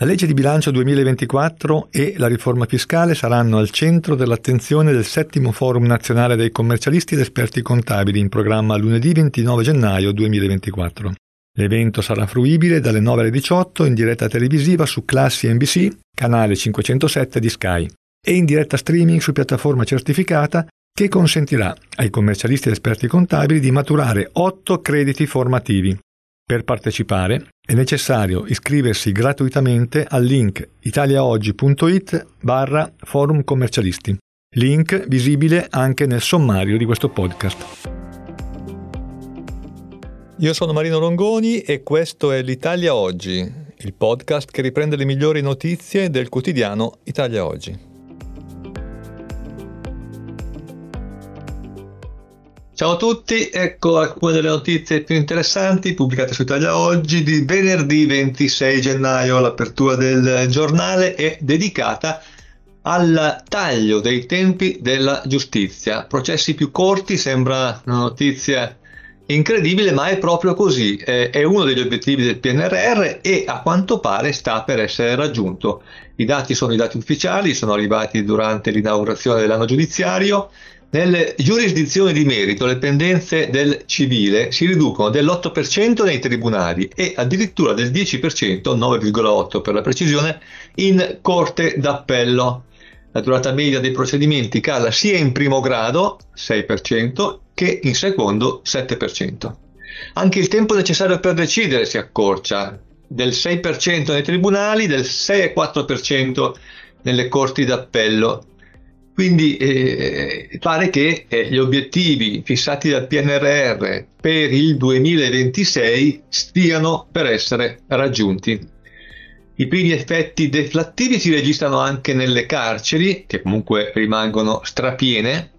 La legge di bilancio 2024 e la riforma fiscale saranno al centro dell'attenzione del settimo Forum nazionale dei commercialisti ed esperti contabili in programma lunedì 29 gennaio 2024. L'evento sarà fruibile dalle 9 alle 18 in diretta televisiva su Classi NBC, canale 507 di Sky, e in diretta streaming su piattaforma certificata che consentirà ai commercialisti ed esperti contabili di maturare 8 crediti formativi per partecipare è necessario iscriversi gratuitamente al link italiaoggi.it barra forum commercialisti, link visibile anche nel sommario di questo podcast. Io sono Marino Longoni e questo è l'Italia Oggi, il podcast che riprende le migliori notizie del quotidiano Italia Oggi. Ciao a tutti, ecco alcune delle notizie più interessanti pubblicate su Italia Oggi di venerdì 26 gennaio. L'apertura del giornale è dedicata al taglio dei tempi della giustizia. Processi più corti sembra una notizia incredibile, ma è proprio così. È uno degli obiettivi del PNRR e a quanto pare sta per essere raggiunto. I dati sono i dati ufficiali, sono arrivati durante l'inaugurazione dell'anno giudiziario. Nelle giurisdizioni di merito le pendenze del civile si riducono dell'8% nei tribunali e addirittura del 10%, 9,8% per la precisione, in corte d'appello. La durata media dei procedimenti cala sia in primo grado, 6%, che in secondo, 7%. Anche il tempo necessario per decidere si accorcia, del 6% nei tribunali, del 6,4% nelle corti d'appello quindi eh, pare che eh, gli obiettivi fissati dal PNRR per il 2026 stiano per essere raggiunti. I primi effetti deflattivi si registrano anche nelle carceri, che comunque rimangono strapiene,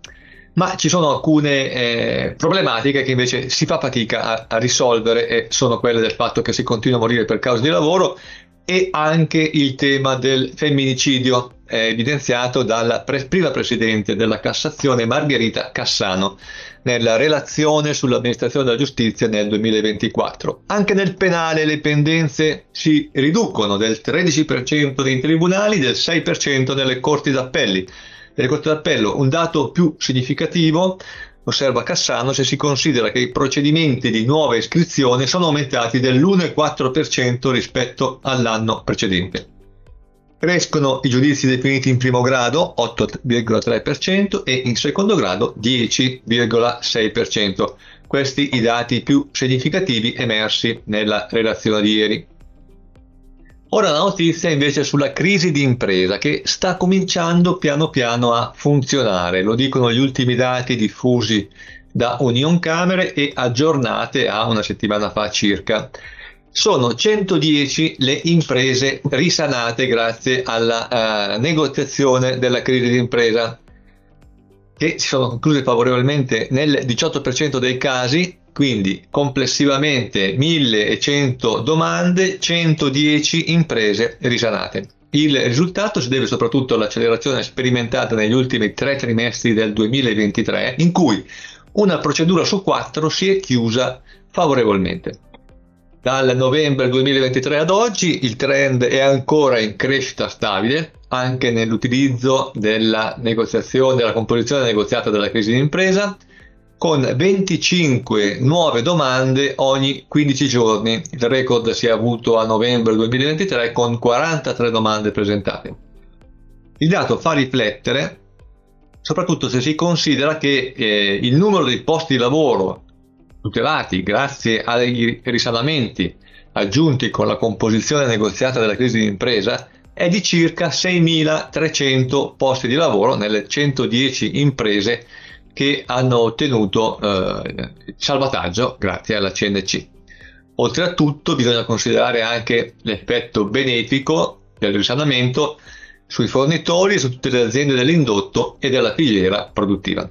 ma ci sono alcune eh, problematiche che invece si fa fatica a, a, risolvere e sono quelle del fatto che si continua a morire per causa di lavoro e anche il tema del femminicidio evidenziato dalla pre- prima presidente della Cassazione Margherita Cassano nella relazione sull'amministrazione della giustizia nel 2024. Anche nel penale le pendenze si riducono del 13% nei tribunali, del 6% nelle corti d'appelli. Nelle corti d'appello un dato più significativo osserva Cassano, se si considera che i procedimenti di nuova iscrizione sono aumentati dell'1,4% rispetto all'anno precedente. Crescono i giudizi definiti in primo grado 8,3% e in secondo grado 10,6%. Questi i dati più significativi emersi nella relazione di ieri. Ora la notizia invece sulla crisi di impresa che sta cominciando piano piano a funzionare, lo dicono gli ultimi dati diffusi da Union Camere e aggiornate a una settimana fa circa. Sono 110 le imprese risanate grazie alla uh, negoziazione della crisi di impresa che si sono concluse favorevolmente nel 18% dei casi quindi complessivamente 1100 domande, 110 imprese risanate. Il risultato si deve soprattutto all'accelerazione sperimentata negli ultimi tre trimestri del 2023, in cui una procedura su quattro si è chiusa favorevolmente. Dal novembre 2023 ad oggi il trend è ancora in crescita stabile, anche nell'utilizzo della negoziazione, della composizione negoziata della crisi d'impresa, con 25 nuove domande ogni 15 giorni. Il record si è avuto a novembre 2023 con 43 domande presentate. Il dato fa riflettere, soprattutto se si considera che eh, il numero dei posti di lavoro tutelati grazie ai risanamenti aggiunti con la composizione negoziata della crisi d'impresa è di circa 6.300 posti di lavoro nelle 110 imprese che hanno ottenuto eh, salvataggio grazie alla CNC. Oltre a tutto bisogna considerare anche l'effetto benefico del risanamento sui fornitori e su tutte le aziende dell'indotto e della filiera produttiva.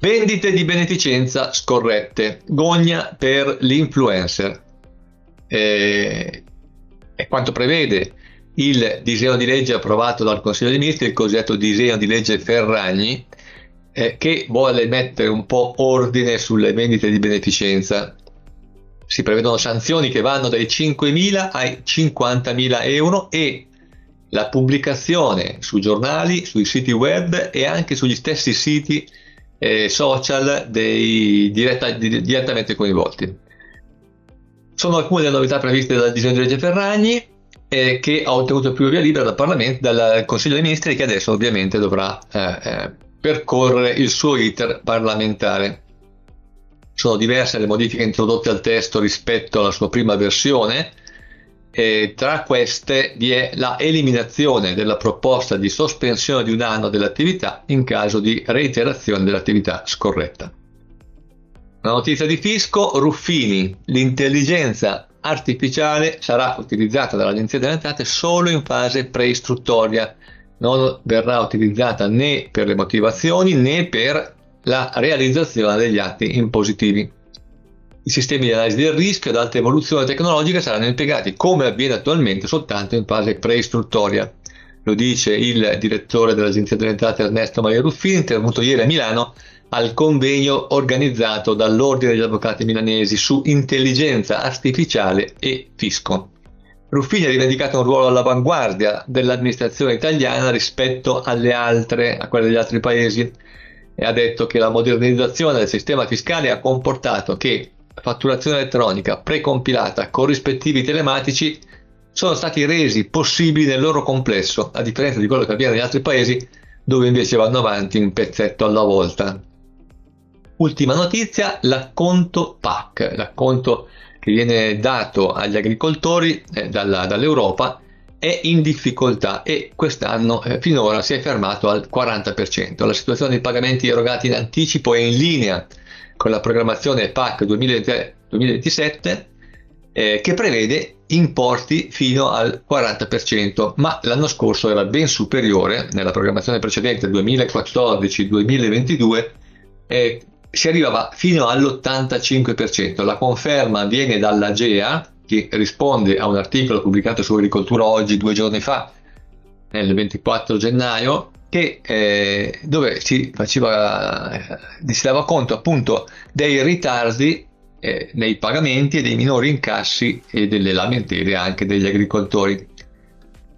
Vendite di beneficenza scorrette, gogna per l'influencer. E, e quanto prevede il disegno di legge approvato dal Consiglio dei Ministri, il cosiddetto disegno di legge Ferragni, eh, che vuole mettere un po' ordine sulle vendite di beneficenza. si prevedono sanzioni che vanno dai 5.000 ai 50.000 euro e la pubblicazione su giornali, sui siti web e anche sugli stessi siti eh, social dei diretta, di, direttamente coinvolti. Sono alcune delle novità previste dal disegno di legge Ferragni eh, che ha ottenuto più via libera dal, dal, Consiglio dei Ministri che adesso ovviamente dovrà eh, eh, percorrere il suo iter parlamentare. Sono diverse le modifiche introdotte al testo rispetto alla sua prima versione, e tra queste vi è la eliminazione della proposta di sospensione di un anno dell'attività in caso di reiterazione dell'attività scorretta. Una notizia di fisco, Ruffini, l'intelligenza artificiale sarà utilizzata dall'Agenzia delle Entrate solo in fase preistruttoria, non verrà utilizzata né per le motivazioni né per la realizzazione degli atti impositivi. I sistemi di analisi del rischio ad alta evoluzione tecnologica saranno impiegati come avviene attualmente soltanto in fase preistruttoria. Lo dice il direttore dell'Agenzia delle Entrate Ernesto Maria Ruffini, intervenuto ieri a Milano al convegno organizzato dall'Ordine degli Avvocati Milanesi su intelligenza artificiale e fisco. Ruffini ha rivendicato un ruolo all'avanguardia dell'amministrazione italiana rispetto alle altre, a quelle degli altri paesi e ha detto che la modernizzazione del sistema fiscale ha comportato che fatturazione elettronica precompilata con rispettivi telematici sono stati resi possibili nel loro complesso, a differenza di quello che avviene negli altri paesi dove invece vanno avanti un pezzetto alla volta. Ultima notizia, l'acconto PAC, l'acconto che viene dato agli agricoltori eh, dalla, dall'Europa è in difficoltà e quest'anno eh, finora si è fermato al 40%. La situazione dei pagamenti erogati in anticipo è in linea con la programmazione PAC 2023-2027 eh, che prevede importi fino al 40%, ma l'anno scorso era ben superiore nella programmazione precedente 2014-2022 eh, si arrivava fino all'85%. La conferma viene dall'AGEA, che risponde a un articolo pubblicato su Agricoltura oggi due giorni fa, nel 24 gennaio, che, eh, dove si, faceva, eh, si dava conto appunto dei ritardi eh, nei pagamenti e dei minori incassi e delle lamentele anche degli agricoltori.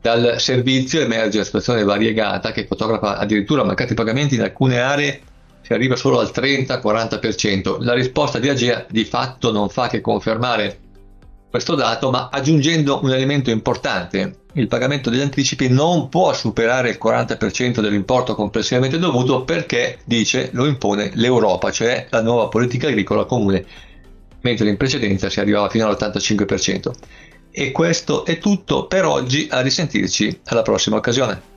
Dal servizio emerge una situazione variegata che fotografa addirittura mancati pagamenti in alcune aree si arriva solo al 30-40%. La risposta di Agea di fatto non fa che confermare questo dato, ma aggiungendo un elemento importante. Il pagamento degli anticipi non può superare il 40% dell'importo complessivamente dovuto perché, dice, lo impone l'Europa, cioè la nuova politica agricola comune, mentre in precedenza si arrivava fino all'85%. E questo è tutto per oggi, a risentirci alla prossima occasione.